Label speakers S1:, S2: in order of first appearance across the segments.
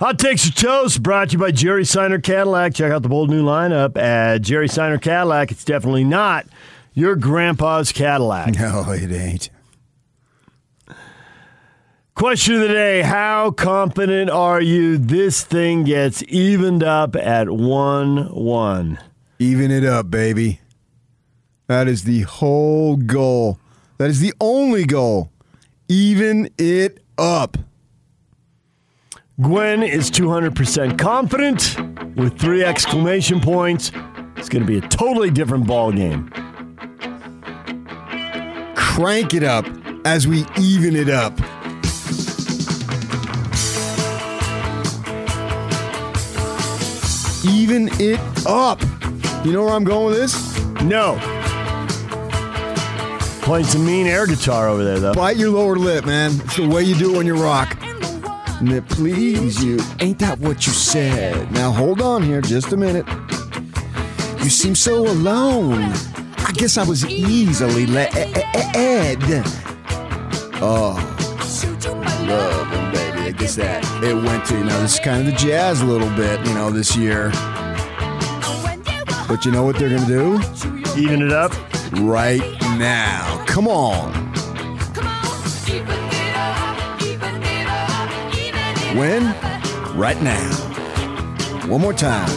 S1: Hot Takes or Toast brought to you by Jerry Seiner Cadillac. Check out the bold new lineup at Jerry Seiner Cadillac. It's definitely not your grandpa's Cadillac.
S2: No, it ain't.
S1: Question of the day How confident are you this thing gets evened up at 1 1?
S2: Even it up, baby. That is the whole goal. That is the only goal. Even it up.
S1: Gwen is 200% confident with three exclamation points. It's going to be a totally different ball game.
S2: Crank it up as we even it up. Even it up. You know where I'm going with this?
S1: No. Playing some mean air guitar over there, though.
S2: Bite your lower lip, man. It's the way you do it when you rock. And it please you. Ain't that what you said? Now hold on here just a minute. You seem so alone. I guess I was easily led. Oh, love him, baby. I guess that it went to, you know, this is kind of the jazz a little bit, you know, this year. But you know what they're going to do?
S1: Even it up.
S2: Right now. Come on. When? Right now. One more time.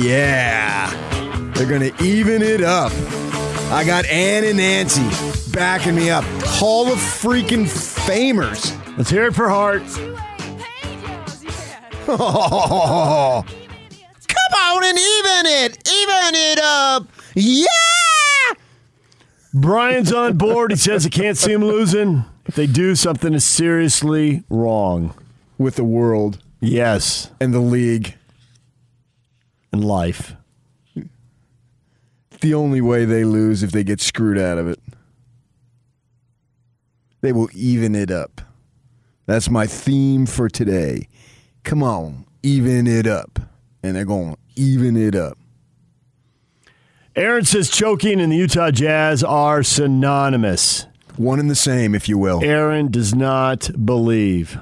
S2: Yeah. They're going to even it up. I got Ann and Nancy backing me up. Hall of freaking famers.
S1: Let's hear it for Heart.
S2: Oh, Come on and even it. Even it up. Yeah.
S1: Brian's on board. He says he can't see him losing. If they do, something is seriously wrong.
S2: With the world
S1: Yes,
S2: and the league.
S1: And life.
S2: the only way they lose if they get screwed out of it. They will even it up. That's my theme for today. Come on, even it up. And they're going to even it up.
S1: Aaron says choking and the Utah Jazz are synonymous.
S2: One and the same, if you will.
S1: Aaron does not believe.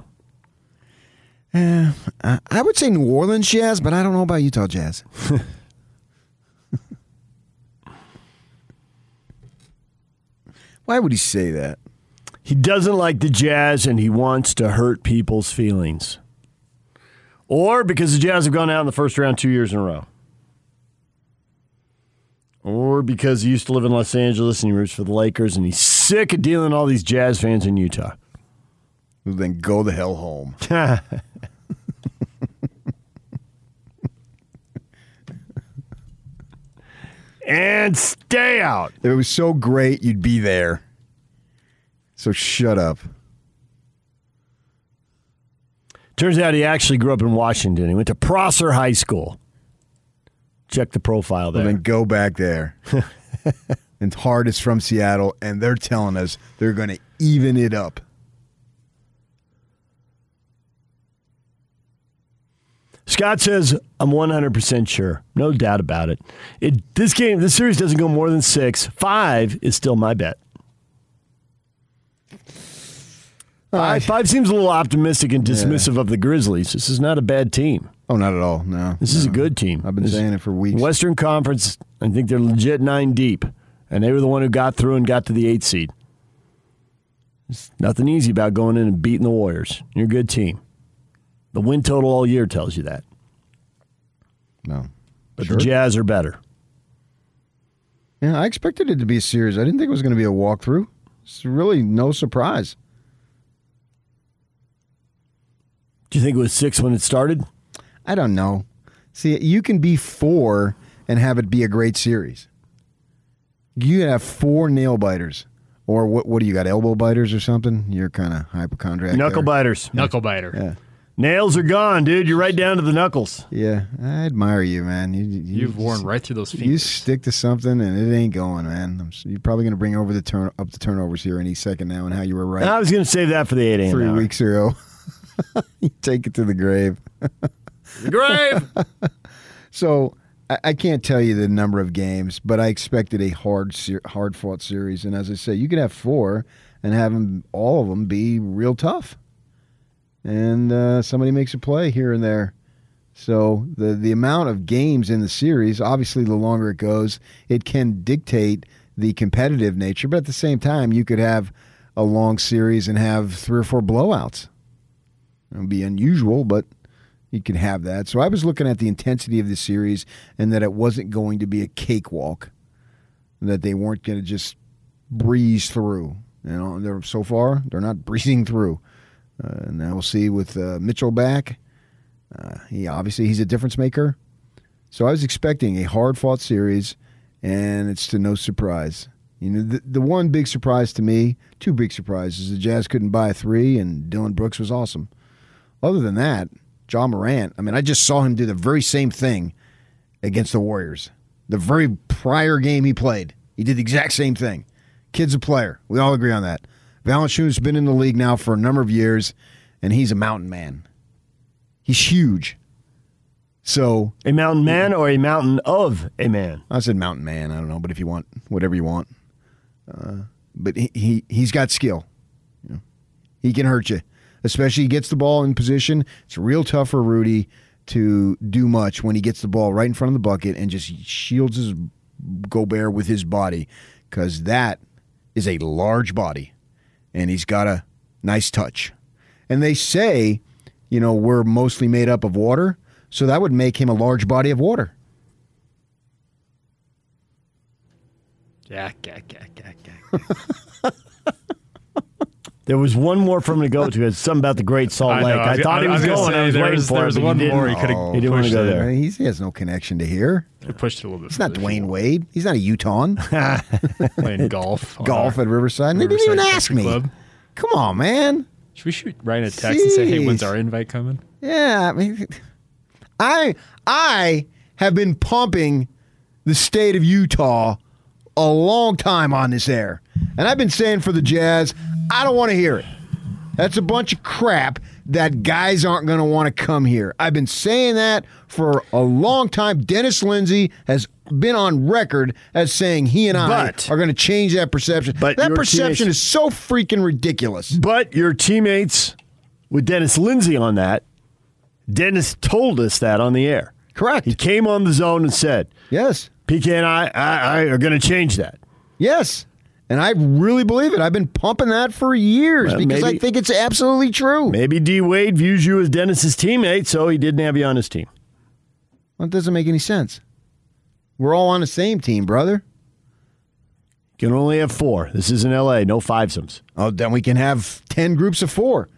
S2: Eh, I I would say New Orleans Jazz, but I don't know about Utah Jazz. Why would he say that?
S1: He doesn't like the Jazz and he wants to hurt people's feelings. Or because the Jazz have gone out in the first round two years in a row. Or because he used to live in Los Angeles and he roots for the Lakers and he's sick of dealing with all these Jazz fans in Utah.
S2: Then go the hell home.
S1: and stay out.
S2: If it was so great, you'd be there. So shut up.
S1: Turns out he actually grew up in Washington. He went to Prosser High School. Check the profile there.
S2: Well, then go back there. and Heart is from Seattle, and they're telling us they're going to even it up.
S1: Scott says, I'm 100% sure. No doubt about it. it. This game, this series doesn't go more than six. Five is still my bet. Five, five seems a little optimistic and dismissive of the Grizzlies. This is not a bad team.
S2: Oh, not at all. No.
S1: This is a good team.
S2: I've been
S1: This-
S2: saying it for weeks.
S1: Western Conference, I think they're legit nine deep, and they were the one who got through and got to the eighth seed. There's nothing easy about going in and beating the Warriors. You're a good team. The win total all year tells you that.
S2: No.
S1: But
S2: Sure.
S1: the Jazz are better.
S2: Yeah, I expected it to be a series. I didn't think it was going to be a walkthrough. It's really no surprise.
S1: Do you think it was six when it started?
S2: I don't know. See, you can be four and have it be a great series. You can have four nail biters. Or what What do you got? Elbow biters or something? You're kind of hypochondriac.
S1: Knuckle
S2: there.
S1: biters.
S3: Knuckle biter.
S2: Yeah.
S1: Nails are gone, dude. You're right down to the knuckles.
S2: Yeah, I admire you, man. You, you,
S3: You've worn right through those
S2: feet.
S3: You
S2: stick to something and it ain't going, man. I'm, you're probably going to bring over the turn up the turnovers here any second now, and how you were right
S1: I was going to save that for the 8 a.m.
S2: three
S1: hour.
S2: weeks ago. you take it to the grave.
S1: The grave.
S2: So I, I can't tell you the number of games, but I expected a hard, ser- hard fought series. And as I say, you could have four and have them, all of them be real tough. And uh, somebody makes a play here and there. So the the amount of games in the series, obviously, the longer it goes, it can dictate the competitive nature. But at the same time, you could have a long series and have three or four blowouts. It would be unusual, but you could have that. So I was looking at the intensity of the series and that it wasn't going to be a cakewalk, that they weren't going to just breeze through. You know, they're so far they're not breezing through. Uh, now we'll see with uh, Mitchell back. Uh, he obviously he's a difference maker. So I was expecting a hard fought series, and it's to no surprise. You know, the, the one big surprise to me, two big surprises, the Jazz couldn't buy three, and Dillon Brooks was awesome. Other than that, Ja Morant, I mean, I just saw him do the very same thing against the Warriors. The very prior game he played, he did the exact same thing. Kid's a player. We all agree on that. Valanciunas been in the league now for a number of years, and he's a mountain man. He's huge. So
S1: A mountain man or a mountain of a man?
S2: I said mountain man. I don't know, but if you want whatever you want, uh, but he, he he's got skill. You know, he can hurt you, especially he gets the ball in position. It's real tough for Rudy to do much when he gets the ball right in front of the bucket and just shields his Gobert with his body because that is a large body and he's got a nice touch. And they say, you know, we're mostly made up of water, so that would make him a large body of water.
S3: Jack, Jack, Jack, Jack, Jack.
S1: There was one more for him to go to. It's something about the Great Salt
S3: I know,
S1: Lake.
S3: I
S1: I, thought he
S3: I
S1: was
S3: was gonna
S1: going.
S3: say,
S1: I was
S3: there
S1: waiting
S3: was-
S1: for
S3: there
S1: it,
S3: was
S1: but he
S3: one
S1: didn't.
S3: more he could've
S1: He didn't want to
S3: pushed
S1: go
S3: it.
S1: there.
S2: He's, he has no connection to here.
S3: I pushed it a little bit.
S2: He's not
S3: further if you
S2: Dwyane
S3: want.
S2: Wade. He's not a Utah.
S3: Playing golf.
S2: Golf at Riverside. And they didn't even ask me.
S3: Club.
S2: Come on, man.
S3: Should we shoot Ryan a text and say, "Hey, when's our invite coming?"
S2: Yeah, I mean, I I have been pumping the state of Utah a long time on this air, and I've been saying for the Jazz, I don't want to hear it. That's a bunch of crap that guys aren't going to want to come here. I've been saying that for a long time. Dennis Lindsay has been on record as saying he and I
S1: But-
S2: are going to change that perception.
S1: But
S2: that perception is so freaking ridiculous.
S1: But your teammates with Dennis Lindsay on that, Dennis told us that on the air.
S2: Correct.
S1: He came on the zone and said,
S2: Yes.
S1: PK and I, I, I are going to change that.
S2: Yes. And I really believe it. I've been pumping that for years
S1: Well,
S2: because
S1: maybe-
S2: I think it's absolutely true.
S1: Maybe D Wade views you as Dennis's teammate, so he didn't have you on his team.
S2: Well, it doesn't make any sense. We're all on the same team, brother.
S1: You can only have four. This is in LA, no fivesomes.
S2: Oh, then we can have 10 groups of four.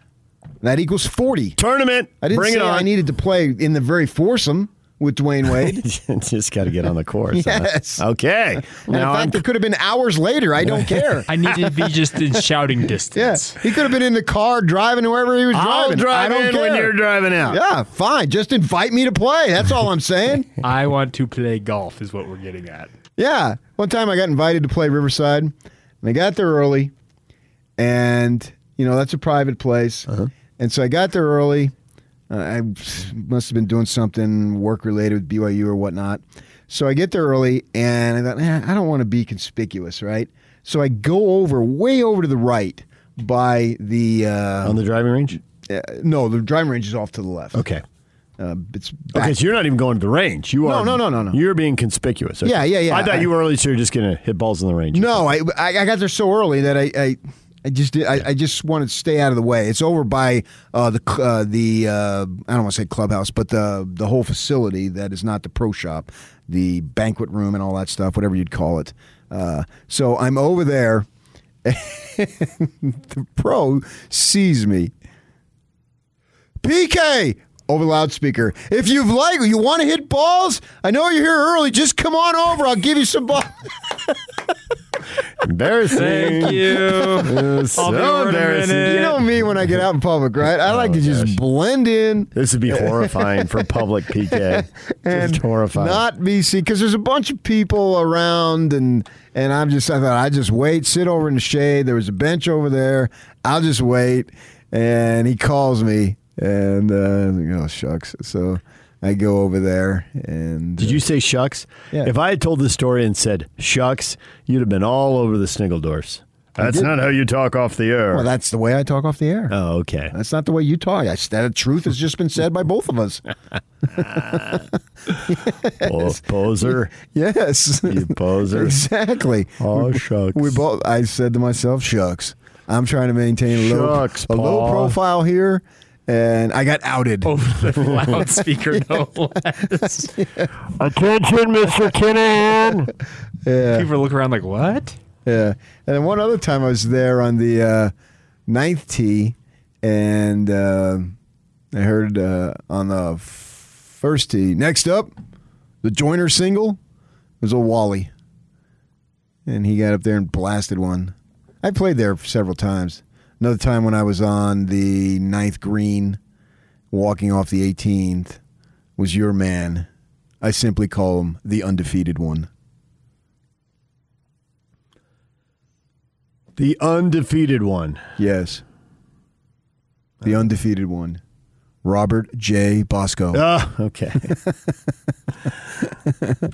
S2: That equals 40.
S1: Tournament.
S2: I didn't
S1: Bring
S2: say
S1: it on.
S2: I needed to play in the very foursome with Dwyane Wade.
S1: Just got to get on the course. huh?
S2: Yes.
S1: Okay.
S2: And in
S1: Now I'm
S2: fact, it could have been hours later. I don't care.
S3: I need to be just in shouting distance.
S2: Yeah,
S3: distance.
S2: he could have been in the car driving wherever he was
S1: I'll
S2: driving.
S1: drive
S2: I don't
S1: in
S2: care.
S1: when you're driving out.
S2: Yeah, fine. Just invite me to play. That's all I'm saying.
S3: I want to play golf. Is what we're getting at.
S2: Yeah. One time I got invited to play Riverside, and I got there early, and, you know, that's a private place. Uh-huh. And so I got there early. Uh, I must have been doing something work related with BYU or whatnot. So I get there early, and I thought, eh, I don't want to be conspicuous, right? So I go over, way over to the right by the. Uh,
S1: On the driving range?
S2: uh, no, the driving range is off to the left.
S1: Okay.
S2: Uh, it's back.
S1: Okay, so you're not even going to the range. You
S2: No,
S1: are.
S2: no, no, no, no.
S1: You're being conspicuous. Okay.
S2: Yeah, yeah, yeah.
S1: I thought
S2: I-
S1: you were early, so you're just going to hit balls in the range.
S2: No, I, I I got there so early that I I, I just did, I, I just wanted to stay out of the way. It's over by uh, the uh, the uh, I don't want to say clubhouse, but the the whole facility that is not the pro shop, the banquet room and all that stuff, whatever you'd call it. Uh, so I'm over there. the pro sees me. PK over the loudspeaker. If you've like you want to hit balls, I know you're here early. Just come on over. I'll give you some balls.
S1: Embarrassing.
S3: Thank you.
S1: So
S3: I'll be over in a
S1: embarrassing.
S2: You know me when I get out in public, right? I oh, like to just blend in
S1: This would be horrifying for public PK.
S2: and
S1: just horrifying.
S2: not be seen because there's a bunch of people around, and and I'm just I thought I just wait, sit over in the shade. There was a bench over there. I'll just wait, and he calls me, and uh, think, oh shucks. So I go over there, and
S1: Did you say shucks?
S2: Yeah.
S1: If I had told this story and said shucks, you'd have been all over the Sniggledorfs. That's not how you talk off the air.
S2: Well, that's the way I talk off the air.
S1: oh, okay.
S2: That's not the way you talk. I, that truth has just been said by both of us.
S1: Oh, poser.
S2: Yes.
S1: You poser.
S2: exactly.
S1: Oh, shucks.
S2: We both. I said to myself, "Shucks." I'm trying to maintain a low,
S1: Shucks,
S2: a low profile here, and I got outed.
S3: Over the loudspeaker, no less.
S1: Attention, Mr. Kinahan.
S2: Yeah,
S3: People look around like, what?
S2: yeah. And then one other time I was there on the uh, ninth tee, and uh, I heard uh, on the first tee. Next up, the joiner single was a Wally, and he got up there and blasted one. I played there several times. Another time when I was on the ninth green, walking off the 18th, was your man. I simply call him the undefeated one.
S1: The undefeated one.
S2: Yes. The undefeated one. Robert J. Bosco.
S1: Oh, okay.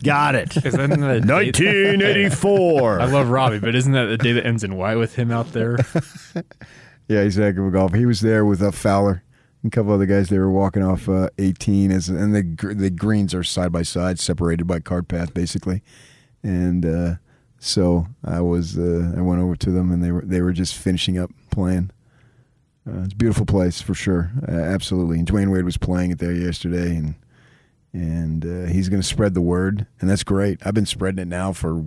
S1: Got it.
S3: Isn't that a date-
S1: 1984.
S3: I love Robbie, but isn't that the day that ends in Y with him out there?
S2: Yeah, he's a heck of a golfer. He was there with uh, Fowler and a couple other guys. They were walking off uh, 18, as and the gr- the greens are side by side, separated by cart path, basically. And uh, so I was uh, I went over to them, and they were they were just finishing up playing. Uh, it's a beautiful place for sure, uh, absolutely. And Dwyane Wade was playing it there yesterday, and and uh, he's going to spread the word, and that's great. I've been spreading it now for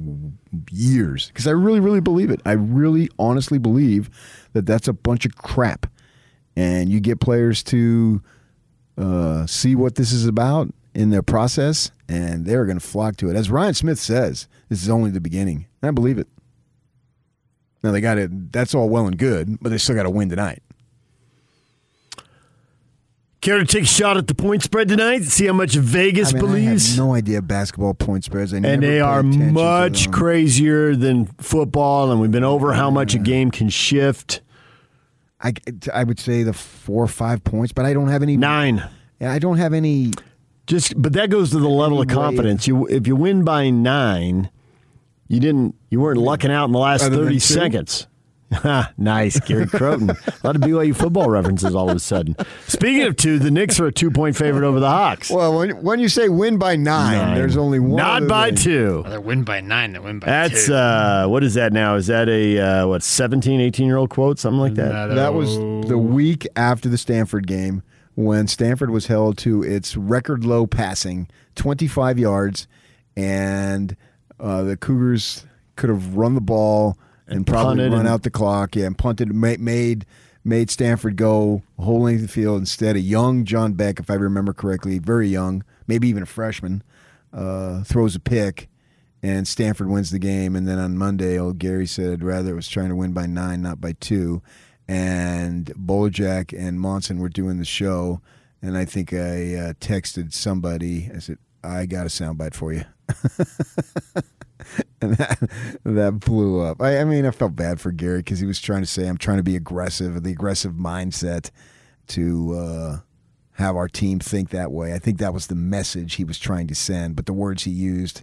S2: years because I really, really believe it. I really, honestly believe that that's a bunch of crap, and you get players to uh, see what this is about in their process, and they're going to flock to it. As Ryan Smith says, this is only the beginning. I believe it. Now they got it. That's all well and good, but they still got to win tonight.
S1: Care to take a shot at the point spread tonight? See how much Vegas
S2: I mean, I
S1: believes?
S2: have no idea basketball point spreads. I
S1: and they are much crazier than football, and we've been over how much a game can shift.
S2: I, I would say the four or five points, but I don't have any.
S1: Nine.
S2: Yeah, I don't have any.
S1: Just, but that goes to the level of confidence. You, if you win by nine, you didn't, you weren't lucking out in the last thirty seconds. Ha, nice, Gary Crowton. a lot of BYU football references all of a sudden. Speaking of two, the Knicks are a two-point favorite over the Hawks.
S2: Well, when, when you say win by nine,
S1: Nine.
S2: there's only one.
S1: Not by
S2: thing.
S1: two.
S3: They win by nine. They win by
S1: That's
S3: two.
S1: uh, what is that now? Is that a uh, what 17, 18 year old quote, something like that?
S3: Not a-
S2: That was the week after the Stanford game when Stanford was held to its record low passing, 25 yards, and uh, the Cougars could have run the ball and, probably run
S1: and-
S2: out the clock. Yeah, and punted, made made Stanford go whole length of the field instead. A young John Beck, if I remember correctly, very young, maybe even a freshman, uh, throws a pick. And Stanford wins the game, and then on Monday, old Gary said, "I'd rather it was trying to win by nine, not by two and Bowlerjack and Monson were doing the show, and I think I uh, texted somebody. I said, "I got a soundbite for you," and that that blew up. I, I mean, I felt bad for Gary because he was trying to say, "I'm trying to be aggressive," the aggressive mindset to uh, have our team think that way. I think that was the message he was trying to send, but the words he used.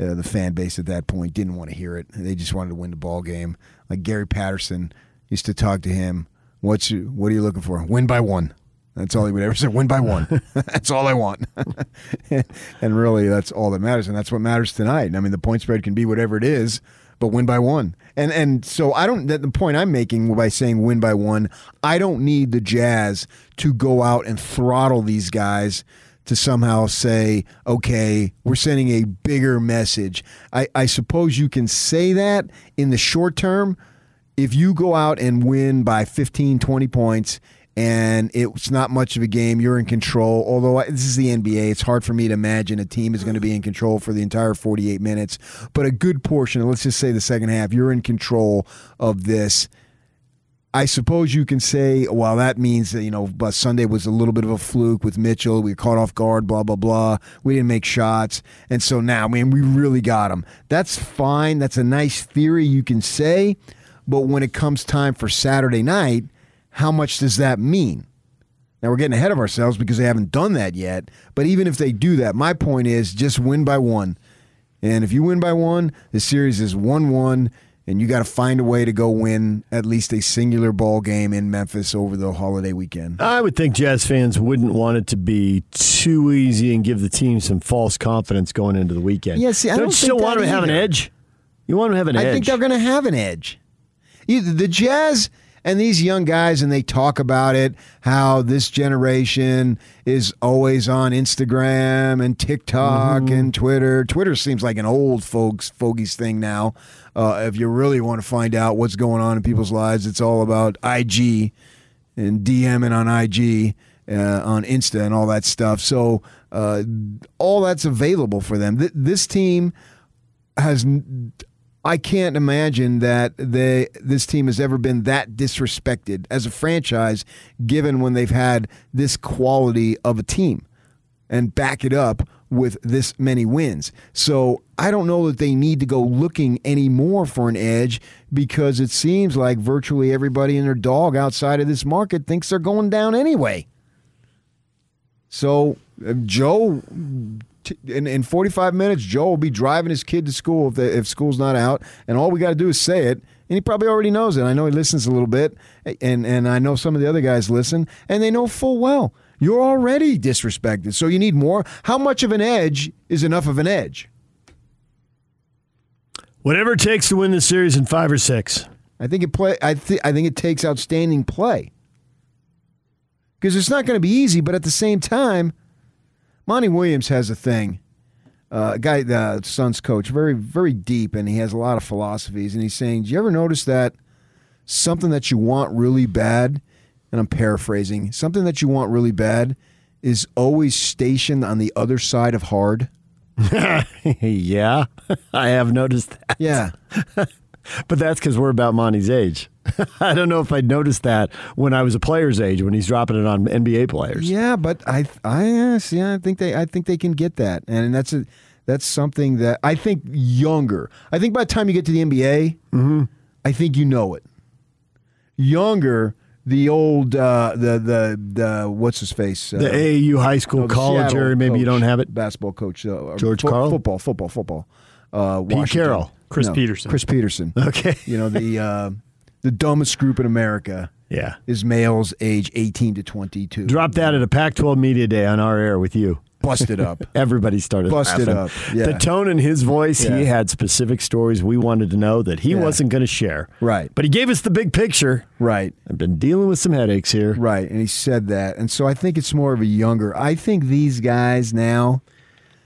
S2: Uh, the fan base at that point didn't want to hear it. They just wanted to win the ball game. Like Gary Patterson used to talk to him. What's you, what are you looking for? Win by one. That's all he would ever say. Win by one. that's all I want. and really, that's all that matters, and that's what matters tonight. I mean, the point spread can be whatever it is, but win by one. And and so I don't. That the point I'm making by saying win by one, I don't need the Jazz to go out and throttle these guys to somehow say, okay, we're sending a bigger message. I, I suppose you can say that in the short term. If you go out and win by 15, 20 points and it's not much of a game, you're in control. Although this is the NBA, it's hard for me to imagine a team is going to be in control for the entire 48 minutes. But a good portion, let's just say the second half, you're in control of this. I suppose you can say, well, that means that, you know, but Sunday was a little bit of a fluke with Mitchell. We caught off guard, blah, blah, blah. We didn't make shots. And so now, I mean, we really got them. That's fine. That's a nice theory you can say. But when it comes time for Saturday night, how much does that mean? Now we're getting ahead of ourselves because they haven't done that yet. But even if they do that, my point is just win by one. And if you win by one, the series is 1 1. and you got to find a way to go win at least a singular ball game in Memphis over the holiday weekend.
S1: I would think Jazz fans wouldn't want it to be too easy and give the team some false confidence going into the weekend.
S2: Yeah, see, I
S1: don't,
S2: don't
S1: you still
S2: think
S1: want to have an edge. You want to have an
S2: I
S1: edge.
S2: think they're going to have an edge. The Jazz and these young guys, and they talk about it how this generation is always on Instagram and TikTok
S1: Mm-hmm.
S2: and Twitter. Twitter seems like an old folks fogies thing now. Uh, if you really want to find out what's going on in people's lives, it's all about IG and DMing on IG, uh, on Insta, and all that stuff. So uh, all that's available for them. Th- this team has. I can't imagine that they this team has ever been that disrespected as a franchise, given when they've had this quality of a team, and back it up with this many wins. So I don't know that they need to go looking anymore for an edge because it seems like virtually everybody and their dog outside of this market thinks they're going down anyway. So uh, Joe, in, in 45 minutes, Joe will be driving his kid to school if, they, if school's not out, and all we got to do is say it. And he probably already knows it. I know he listens a little bit, and and I know some of the other guys listen, and they know full well you're already disrespected. So you need more. How much of an edge is enough of an edge?
S1: Whatever it takes to win this series in five or six.
S2: I think it play. I think I think it takes outstanding play because it's not going to be easy. But at the same time, Monty Williams has a thing. Uh, a guy, the Suns coach, very very deep, and he has a lot of philosophies. And he's saying, "Do you ever notice that something that you want really bad?" And I'm paraphrasing. Something that you want really bad is always stationed on the other side of hard.
S1: yeah, I have noticed that.
S2: Yeah.
S1: But that's because we're about Monty's age. I don't know if I'd noticed that when I was a player's age when he's dropping it on NBA players.
S2: Yeah, but I I uh, see. I think they I think they can get that, and that's a that's something that I think younger. I think by the time you get to the NBA, I think you know it. Younger, the old uh, the the the what's his face uh,
S1: The AAU high school,
S2: no,
S1: college
S2: Seattle
S1: area, maybe you don't have it.
S2: Basketball coach uh,
S1: George
S2: fo-
S1: Karl?
S2: Football, football, football. Uh,
S1: Pete Carroll.
S3: Chris
S2: No,
S3: Peterson.
S2: Chris Petersen.
S1: Okay.
S2: You know the uh, the dumbest group in America
S1: Yeah.
S2: is males age eighteen to twenty two.
S1: Drop that at a Pac 12 media day on our air with you.
S2: busted up.
S1: Everybody started
S2: Busted
S1: laughing.
S2: up, yeah.
S1: The tone in his voice, he had specific stories we wanted to know that he
S2: Yeah.
S1: wasn't going to share.
S2: Right.
S1: But he gave us the big picture.
S2: Right.
S1: I've been dealing with some headaches here.
S2: Right, and he said that, and so I think it's more of a younger. I think these guys now,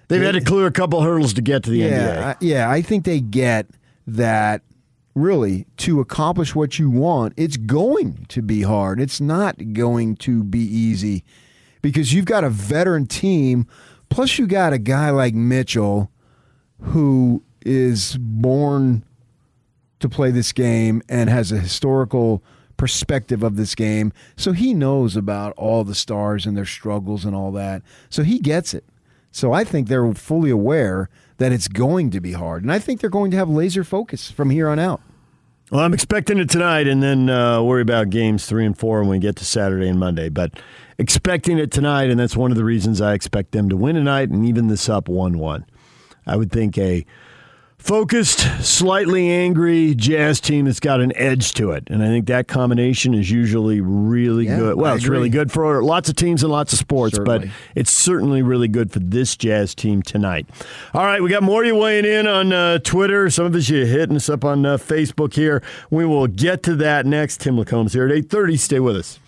S1: They've had to clear a couple hurdles to get to the
S2: yeah, I, yeah, I think they get that. Really, to accomplish what you want, it's going to be hard. It's not going to be easy because you've got a veteran team, plus you got a guy like Mitchell, who is born to play this game and has a historical perspective of this game. So he knows about all the stars and their struggles and all that. So he gets it. So I think they're fully aware that it's going to be hard. And I think they're going to have laser focus from here on out.
S1: Well, I'm expecting it tonight, and then uh, worry about games three and four when we get to Saturday and Monday. But expecting it tonight, and that's one of the reasons I expect them to win tonight and even this up one-one. I would think a focused, slightly angry Jazz team that's got an edge to it, and I think that combination is usually really
S2: Yeah,
S1: good. Well,
S2: I
S1: it's really good for lots of teams and lots of sports, but it's certainly really good for this Jazz team tonight. All right, we got more of you weighing in on uh, Twitter. Some of us you hitting us up on uh, Facebook here. We will get to that next. Tim Lacombs here at 8.30. Stay with us.